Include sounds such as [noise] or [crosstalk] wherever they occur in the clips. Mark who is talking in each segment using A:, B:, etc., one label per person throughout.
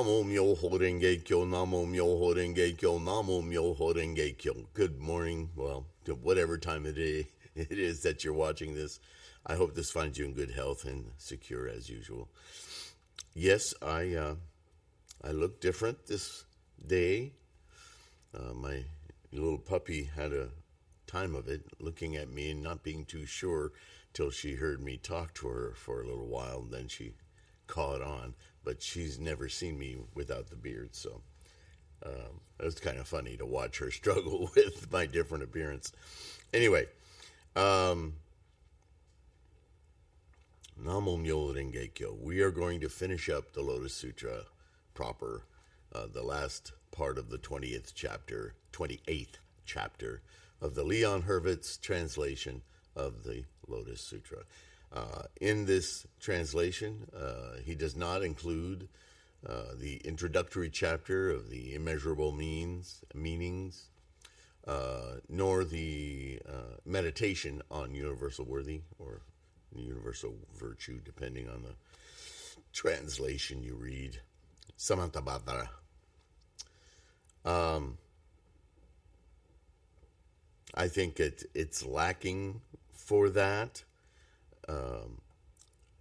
A: Namo Myoho Renge Kyo, Namo Myoho Renge Kyo, Namo Myoho Renge Kyo. Good morning, well, whatever time of day [laughs] it is that you're watching this. I hope this finds you in good health and secure as usual. Yes, I uh, I look different this day. Uh, my little puppy had a time of it, looking at me and not being too sure till she heard me talk to her for a little while, and then she caught on but she's never seen me without the beard, so um, it was kind of funny to watch her [laughs] struggle with my different appearance. Anyway, um, Namo Myoho Renge Kyo. We are going to finish up the Lotus Sutra proper, uh, the last part of the 20th chapter, 28th chapter of the Leon Hurvitz translation of the Lotus Sutra. Uh, in this translation, uh, he does not include uh, the introductory chapter of the immeasurable means meanings, uh, nor the uh, meditation on universal worthy or universal virtue, depending on the translation you read. Samantabhadra. Um, I think it, it's lacking for that. Um,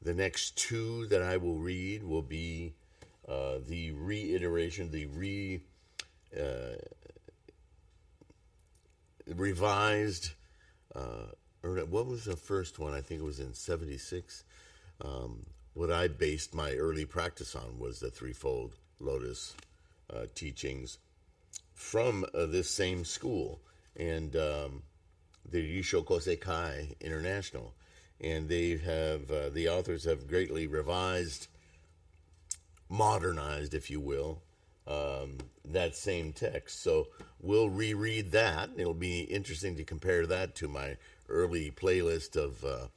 A: the next two that I will read will be uh, the reiteration, the re uh, revised. Uh, or what was the first one? I think it was in '76. Um, what I based my early practice on was the threefold lotus uh, teachings from uh, this same school and um, the Rissho Kosei Kai International and they have uh, the authors have greatly revised, modernized, if you will, um, that same text. So we'll reread that. It'll be interesting to compare that to my early playlist of uh,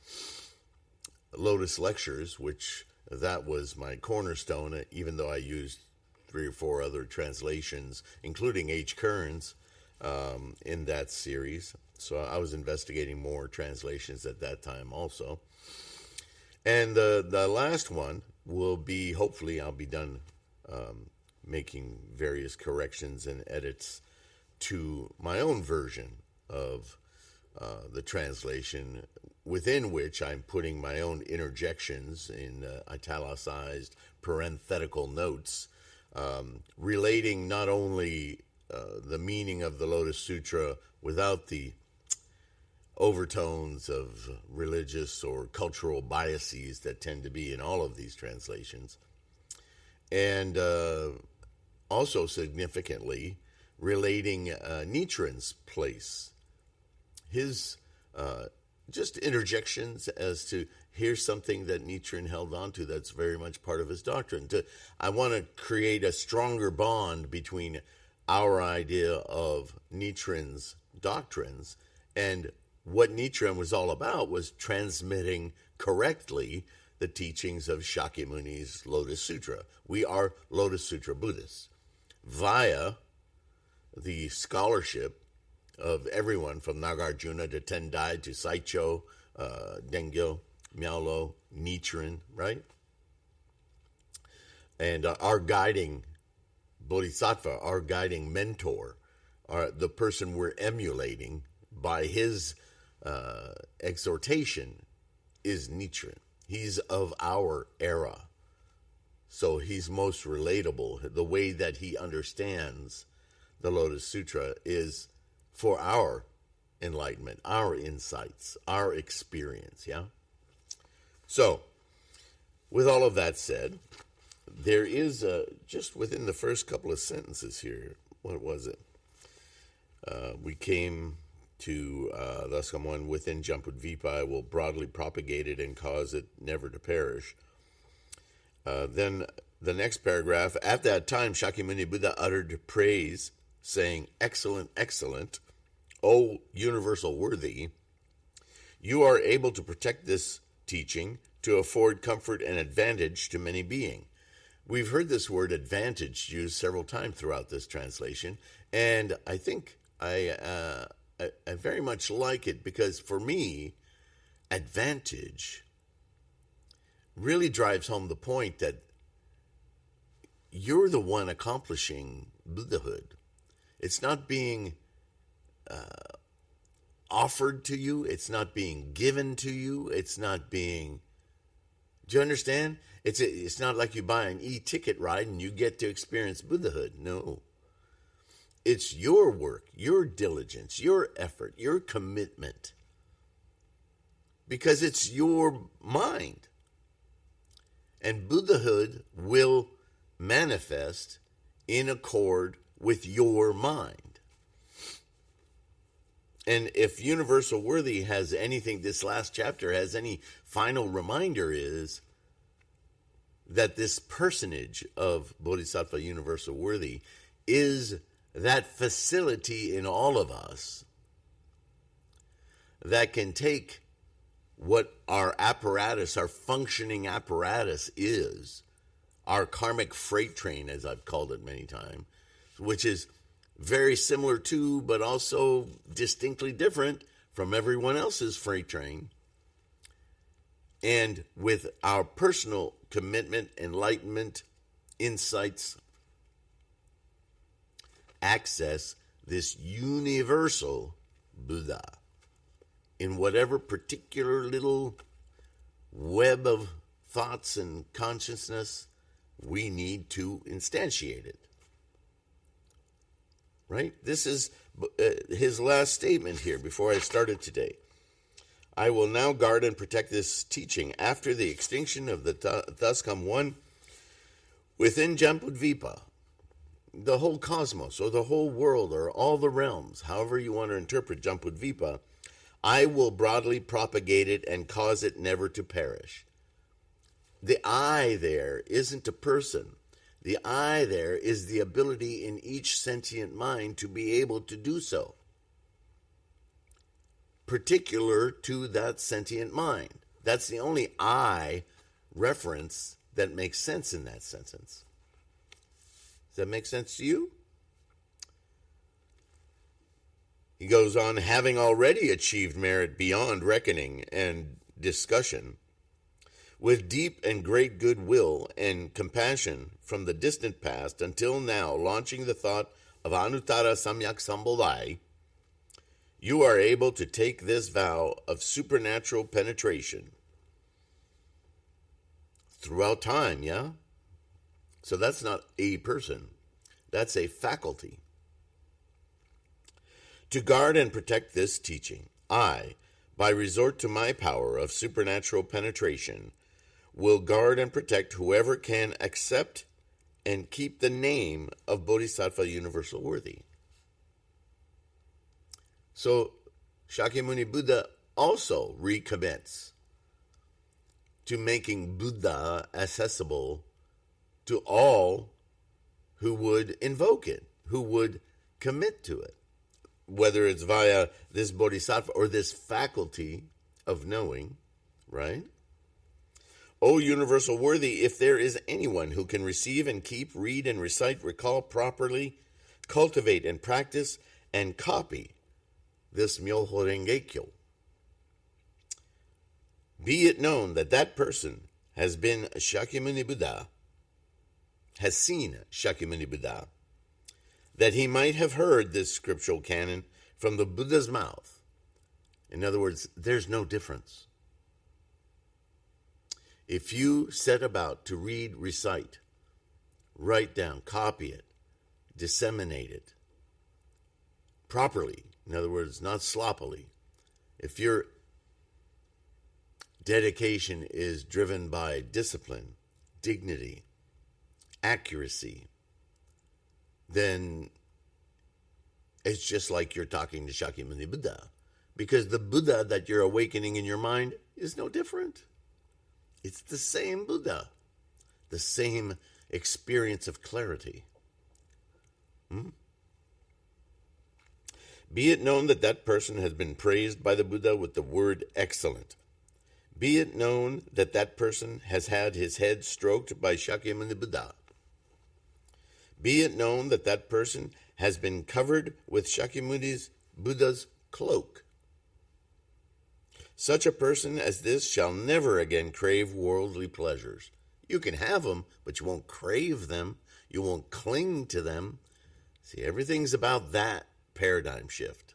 A: Lotus lectures, which that was my cornerstone. Even though I used three or four other translations, including H. Kearns, um, in that series. So I was investigating more translations at that time also. And the, the last one will be, hopefully, I'll be done um, making various corrections and edits to my own version of uh, the translation, within which I'm putting my own interjections in uh, italicized parenthetical notes, um, relating not only uh, the meaning of the Lotus Sutra without the overtones of religious or cultural biases that tend to be in all of these translations. And uh, also significantly, relating uh, place, his uh, just interjections as to here's something that Nichiren held on to that's very much part of his doctrine. To, I want to create a stronger bond between our idea of Nichiren's doctrines and what Nichiren was all about was transmitting correctly the teachings of Shakyamuni's Lotus Sutra. We are Lotus Sutra Buddhists via the scholarship of everyone from Nagarjuna to Tendai to Saicho, uh, Dengyo, Miaolo, Nichiren, right? And uh, our guiding bodhisattva, our guiding mentor, our, the person we're emulating by his uh, exhortation is Nichiren. He's of our era. So he's most relatable. The way that he understands the Lotus Sutra is for our enlightenment, our insights, our experience. Yeah? So, with all of that said, there is a, just within the first couple of sentences here, what was it? Uh, we came to uh, thus come one within Jambudvipa will broadly propagate it and cause it never to perish. Uh, then the next paragraph, at that time Shakyamuni Buddha uttered praise, saying, Excellent, excellent, O universal worthy, you are able to protect this teaching to afford comfort and advantage to many beings. We've heard this word advantage used several times throughout this translation, and I think I uh, I, I very much like it because for me, advantage really drives home the point that you're the one accomplishing Buddhahood. It's not being uh, offered to you, it's not being given to you, it's not being. Do you understand? It's, a, it's not like you buy an e ticket ride and you get to experience Buddhahood. No. It's your work, your diligence, your effort, your commitment. Because it's your mind. And Buddhahood will manifest in accord with your mind. And if Universal Worthy has anything, this last chapter has any final reminder, is that this personage of Bodhisattva Universal Worthy is that facility in all of us that can take what our apparatus, our functioning apparatus is, our karmic freight train, as I've called it many times, which is very similar to, but also distinctly different from everyone else's freight train. And with our personal commitment, enlightenment, insights, access this universal Buddha in whatever particular little web of thoughts and consciousness we need to instantiate it. Right? This is uh, his last statement here before I started today. I will now guard and protect this teaching after the extinction of the thus come one within Jambudvipa, the whole cosmos or the whole world or all the realms, however you want to interpret Jambudvipa, I will broadly propagate it and cause it never to perish. The I there isn't a person. The I there is the ability in each sentient mind to be able to do so, particular to that sentient mind. That's the only I reference that makes sense in that sentence. Does that make sense to you? He goes on, having already achieved merit beyond reckoning and discussion, with deep and great goodwill and compassion from the distant past until now, launching the thought of Anuttara Samyak Sambodhi, you are able to take this vow of supernatural penetration throughout time, yeah? So that's not a person, that's a faculty. To guard and protect this teaching, I, by resort to my power of supernatural penetration, will guard and protect whoever can accept and keep the name of Bodhisattva Universal Worthy. So Shakyamuni Buddha also recommits to making Buddha accessible to all who would invoke it, who would commit to it, whether it's via this bodhisattva or this faculty of knowing, right? O universal worthy, if there is anyone who can receive and keep, read and recite, recall properly, cultivate and practice, and copy this Myoho Renge be it known that that person has been Shakyamuni Buddha, has seen Shakyamuni Buddha, that he might have heard this scriptural canon from the Buddha's mouth. In other words, there's no difference. If you set about to read, recite, write down, copy it, disseminate it properly, in other words, not sloppily, if your dedication is driven by discipline, dignity, accuracy, then it's just like you're talking to Shakyamuni Buddha. Because the Buddha that you're awakening in your mind is no different. It's the same Buddha, the same experience of clarity. Hmm? Be it known that that person has been praised by the Buddha with the word excellent. Be it known that that person has had his head stroked by Shakyamuni Buddha. Be it known that that person has been covered with Shakyamuni's Buddha's cloak. Such a person as this shall never again crave worldly pleasures. You can have them, but you won't crave them. You won't cling to them. See, everything's about that paradigm shift.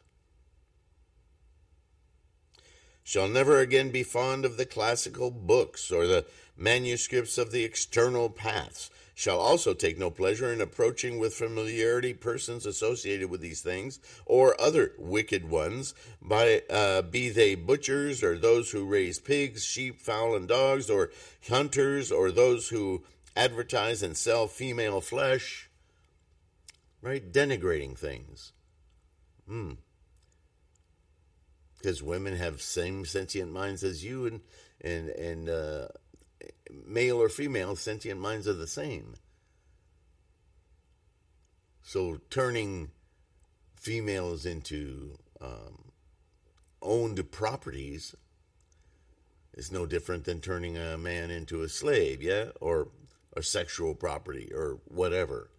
A: Shall never again be fond of the classical books or the manuscripts of the external paths shall also take no pleasure in approaching with familiarity persons associated with these things, or other wicked ones, by uh, be they butchers, or those who raise pigs, sheep, fowl, and dogs, or hunters, or those who advertise and sell female flesh, right? Denigrating things. Hmm. Because women have same sentient minds as you, and and and uh, male or female sentient minds are the same. So turning females into um, owned properties is no different than turning a man into a slave, yeah, or a sexual property or whatever.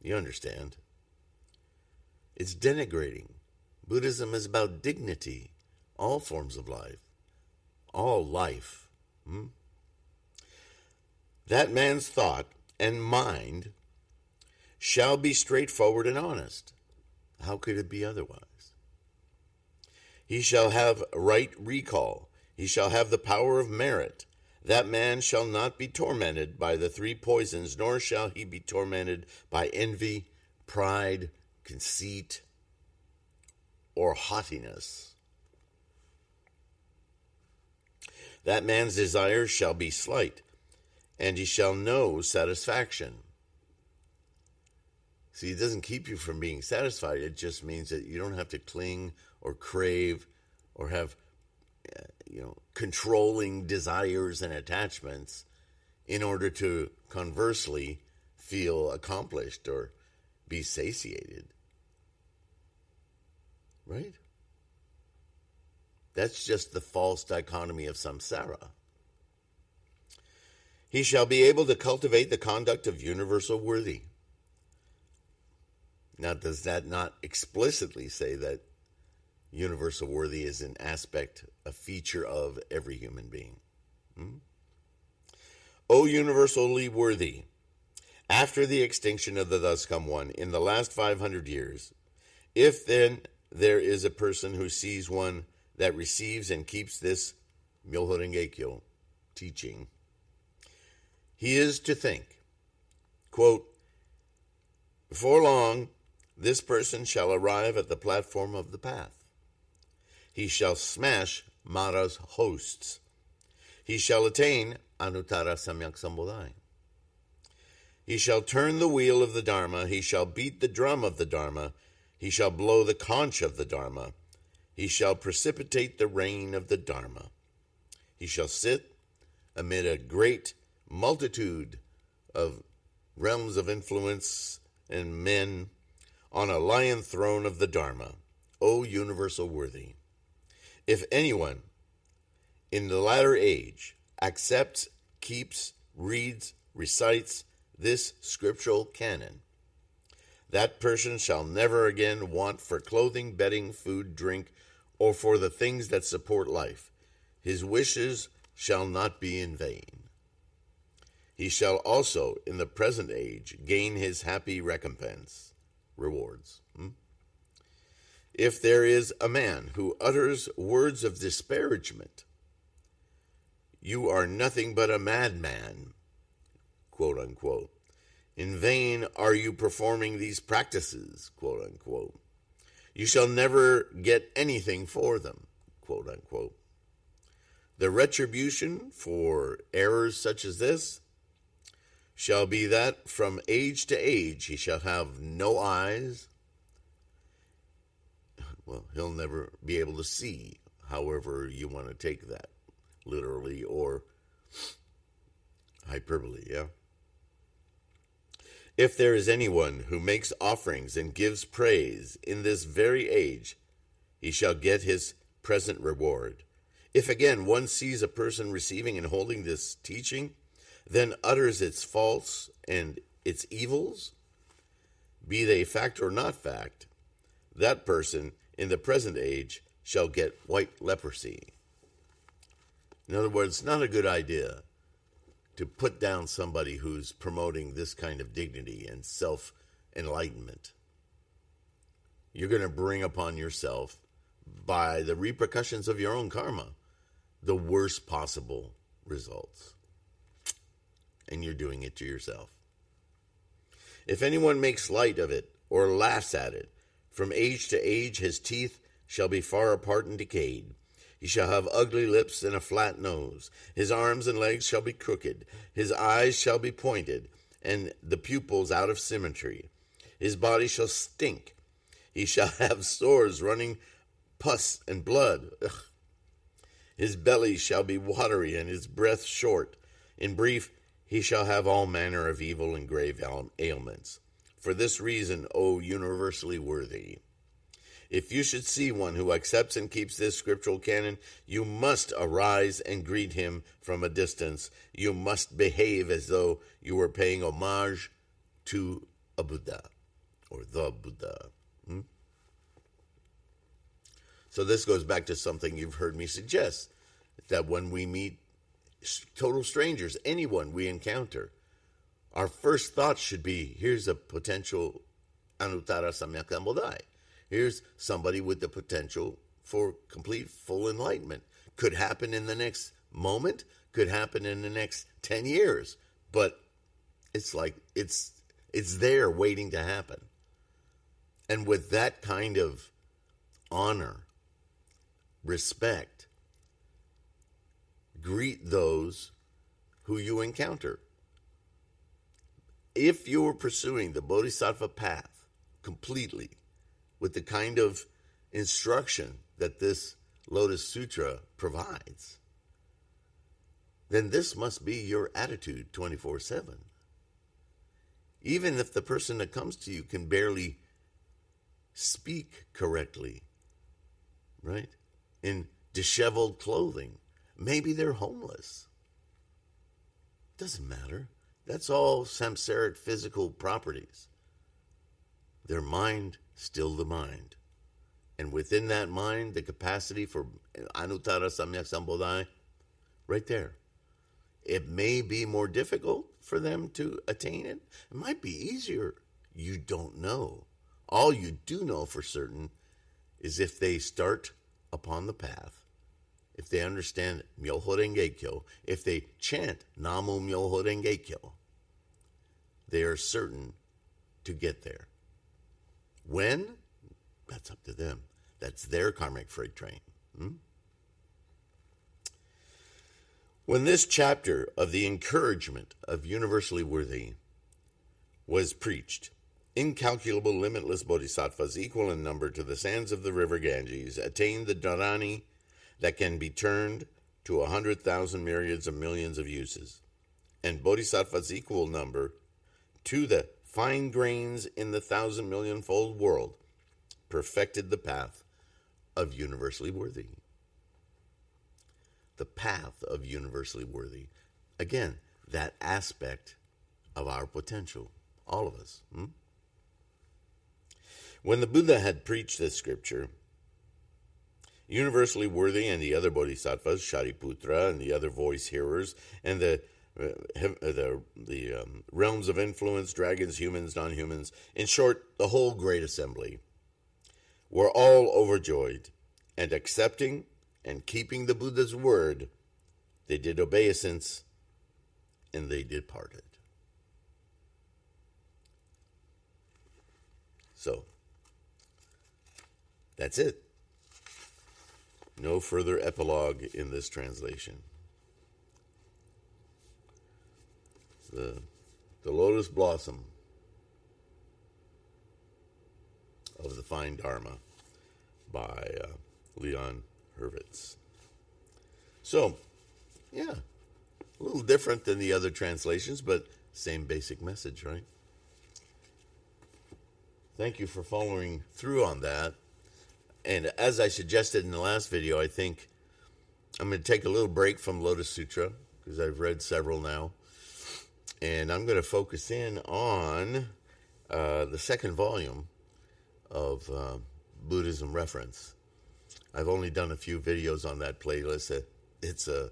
A: You understand? It's denigrating. Buddhism is about dignity, all forms of life, all life. Hmm? that man's thought and mind shall be straightforward and honest. How could it be otherwise? He shall have right recall. He shall have the power of merit. That man shall not be tormented by the three poisons, nor shall he be tormented by envy, pride, conceit, or haughtiness. That man's desire shall be slight and ye shall know satisfaction. See, it doesn't keep you from being satisfied. It just means that you don't have to cling or crave or have, uh, you know, controlling desires and attachments in order to conversely feel accomplished or be satiated. Right? That's just the false dichotomy of samsara. He shall be able to cultivate the conduct of universal worthy. Now, does that not explicitly say that universal worthy is an aspect, a feature of every human being? Hmm? O universally worthy, after the extinction of the thus come one in the last 500 years, if then there is a person who sees one that receives and keeps this Myoho teaching, he is to think, quote, Before long, this person shall arrive at the platform of the path. He shall smash Mara's hosts. He shall attain Anuttara Samyak Sambodhi. He shall turn the wheel of the Dharma. He shall beat the drum of the Dharma. He shall blow the conch of the Dharma. He shall precipitate the rain of the Dharma. He shall sit amid a great multitude of realms of influence and men on a lion throne of the Dharma, O universal worthy. If anyone in the latter age accepts, keeps, reads, recites this scriptural canon, that person shall never again want for clothing, bedding, food, drink, or for the things that support life. His wishes shall not be in vain he shall also in the present age gain his happy recompense, rewards. Hmm? If there is a man who utters words of disparagement, you are nothing but a madman, quote unquote. In vain are you performing these practices, quote unquote. You shall never get anything for them, quote unquote. The retribution for errors such as this shall be that from age to age he shall have no eyes. Well, he'll never be able to see, however you want to take that, literally or hyperbole, yeah? If there is anyone who makes offerings and gives praise in this very age, he shall get his present reward. If again one sees a person receiving and holding this teaching, then utters its faults and its evils, be they fact or not fact, that person in the present age shall get white leprosy. In other words, not a good idea to put down somebody who's promoting this kind of dignity and self enlightenment. You're going to bring upon yourself, by the repercussions of your own karma, the worst possible results. And you're doing it to yourself. If anyone makes light of it or laughs at it, from age to age his teeth shall be far apart and decayed. He shall have ugly lips and a flat nose. His arms and legs shall be crooked. His eyes shall be pointed, and the pupils out of symmetry. His body shall stink. He shall [laughs] have sores running pus and blood. Ugh. His belly shall be watery, and his breath short. In brief, he shall have all manner of evil and grave ailments. For this reason, O universally worthy, if you should see one who accepts and keeps this scriptural canon, you must arise and greet him from a distance. You must behave as though you were paying homage to a Buddha or the Buddha. Hmm? So, this goes back to something you've heard me suggest that when we meet total strangers, anyone we encounter, our first thought should be here's a potential Anuttara Samyak Sambodhi Here's somebody with the potential for complete full enlightenment. Could happen in the next moment, could happen in the next 10 years, but it's like it's it's there waiting to happen. And with that kind of honor, respect, greet those who you encounter. If you are pursuing the Bodhisattva path completely, with the kind of instruction that this Lotus Sutra provides, then this must be your attitude 24 7. Even if the person that comes to you can barely speak correctly, right? In disheveled clothing, maybe they're homeless. Doesn't matter. That's all samsaric physical properties. Their mind still the mind. And within that mind, the capacity for Anuttara Samyak Sambodhi, right there. It may be more difficult for them to attain it. It might be easier. You don't know. All you do know for certain is if they start upon the path, if they understand Myoho Renge Kyo, if they chant Namu Myoho Renge Kyo, they are certain to get there. When? That's up to them. That's their karmic freight train. Hmm? When this chapter of the encouragement of universally worthy was preached, incalculable, limitless bodhisattvas, equal in number to the sands of the river Ganges, attained the dharani that can be turned to a hundred thousand myriads of millions of uses, and bodhisattvas equal number to the fine grains in the thousand million fold world, perfected the path of universally worthy. The path of universally worthy. Again, that aspect of our potential, all of us. Hmm? When the Buddha had preached this scripture, universally worthy and the other bodhisattvas, Shariputra and the other voice hearers, and the the the um, realms of influence, dragons, humans, non-humans, in short, the whole great assembly, were all overjoyed, and accepting and keeping the Buddha's word, they did obeisance, and they departed. So, that's it. No further epilogue in this translation. The, the lotus blossom of the fine dharma by uh, leon hurvitz. So yeah a little different than the other translations but same basic message right? Thank you for following through on that. And as i suggested in the last video i think i'm going to take a little break from lotus sutra because i've read several now and I'm going to focus in on uh, the second volume of uh, Buddhism Reference. I've only done a few videos on that playlist. It's a,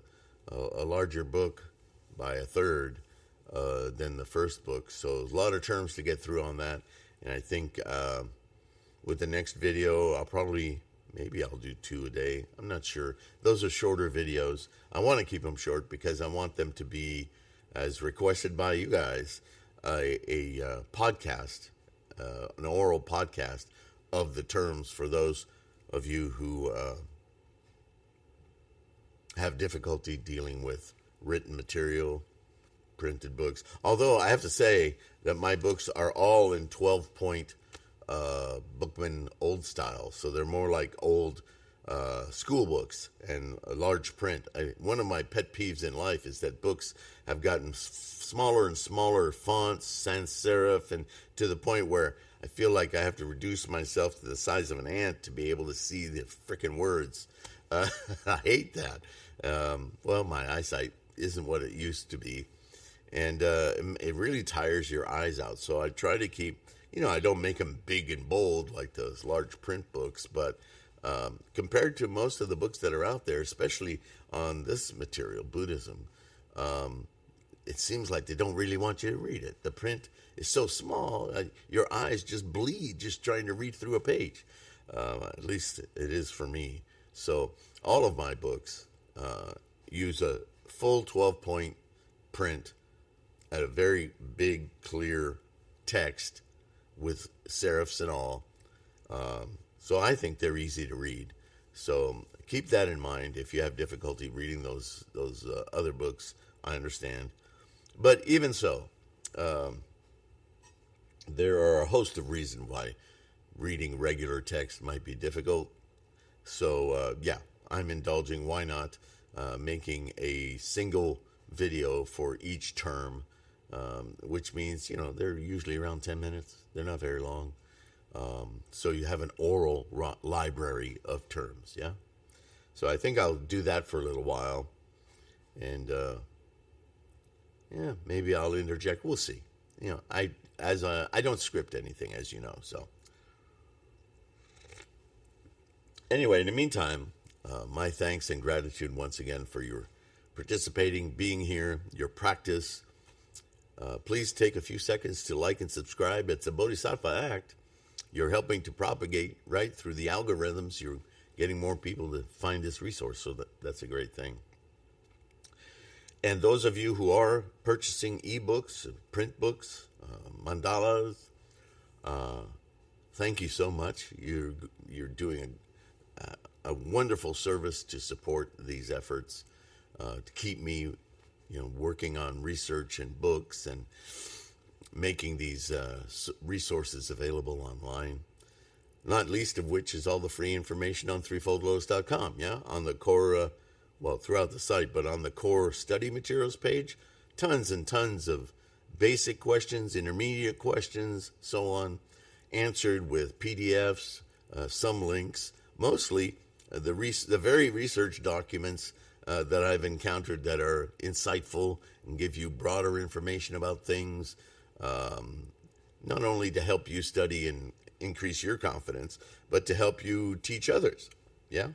A: a, larger book by a third uh, than the first book. So a lot of terms to get through on that. And I think uh, with the next video, I'll probably maybe I'll do two a day. I'm not sure. Those are shorter videos. I want to keep them short because I want them to be, as requested by you guys, a, a uh, podcast, uh, an oral podcast of the terms for those of you who uh, have difficulty dealing with written material, printed books. Although I have to say that my books are all in 12 point uh, Bookman old style, so they're more like old uh, school books and large print. I, one of my pet peeves in life is that books have gotten s- smaller and smaller fonts, sans serif, and to the point where I feel like I have to reduce myself to the size of an ant to be able to see the freaking words. Uh, [laughs] I hate that. Um, well, my eyesight isn't what it used to be, and uh, it really tires your eyes out. So I try to keep you know, I don't make them big and bold like those large print books, but um, compared to most of the books that are out there, especially on this material, Buddhism, um, it seems like they don't really want you to read it. The print is so small, uh, your eyes just bleed just trying to read through a page. Uh, at least it is for me. So all of my books uh, use a full 12 point print at a very big, clear text with serifs and all. Um, so I think they're easy to read. So keep that in mind if you have difficulty reading those those uh, other books. I understand, but even so, um, there are a host of reasons why reading regular text might be difficult. So uh, yeah, I'm indulging. Why not uh, making a single video for each term um, which means you know they're usually around 10 minutes they're not very long um, so you have an oral ro- library of terms yeah? So i think i'll do that for a little while and uh, yeah maybe i'll interject. We'll see. You know i as a, i don't script anything as you know so. Anyway in the meantime uh, my thanks and gratitude once again for your participating being here your practice. Uh, please take a few seconds to like and subscribe. It's a Bodhisattva Act. You're helping to propagate right through the algorithms. You're getting more people to find this resource, so that, that's a great thing. And those of you who are purchasing ebooks, print books, uh, mandalas, uh, thank you so much. You're you're doing a, a wonderful service to support these efforts uh, to keep me you know, working on research and books and making these uh, resources available online. Not least of which is all the free information on threefoldlotus.com. Yeah, on the core, uh, well, throughout the site, but on the core study materials page, tons and tons of basic questions, intermediate questions, so on, answered with PDFs, uh, some links, mostly uh, the res- the very research documents uh, that I've encountered that are insightful and give you broader information about things, um, not only to help you study and increase your confidence, but to help you teach others. Yeah?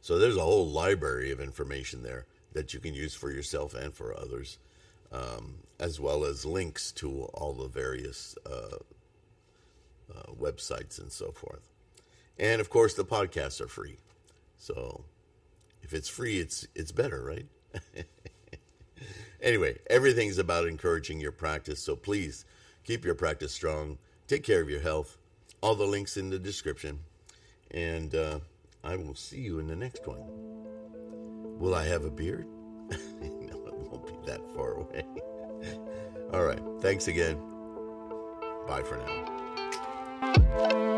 A: So there's a whole library of information there that you can use for yourself and for others, um, as well as links to all the various uh, uh, websites and so forth. And of course, the podcasts are free. So if it's free, it's it's better, right? [laughs] anyway, everything's about encouraging your practice. So please keep your practice strong. Take care of your health. All the links in the description. And uh, I will see you in the next one. Will I have a beard? [laughs] no, it won't be that far away. [laughs] All right. Thanks again. Bye for now.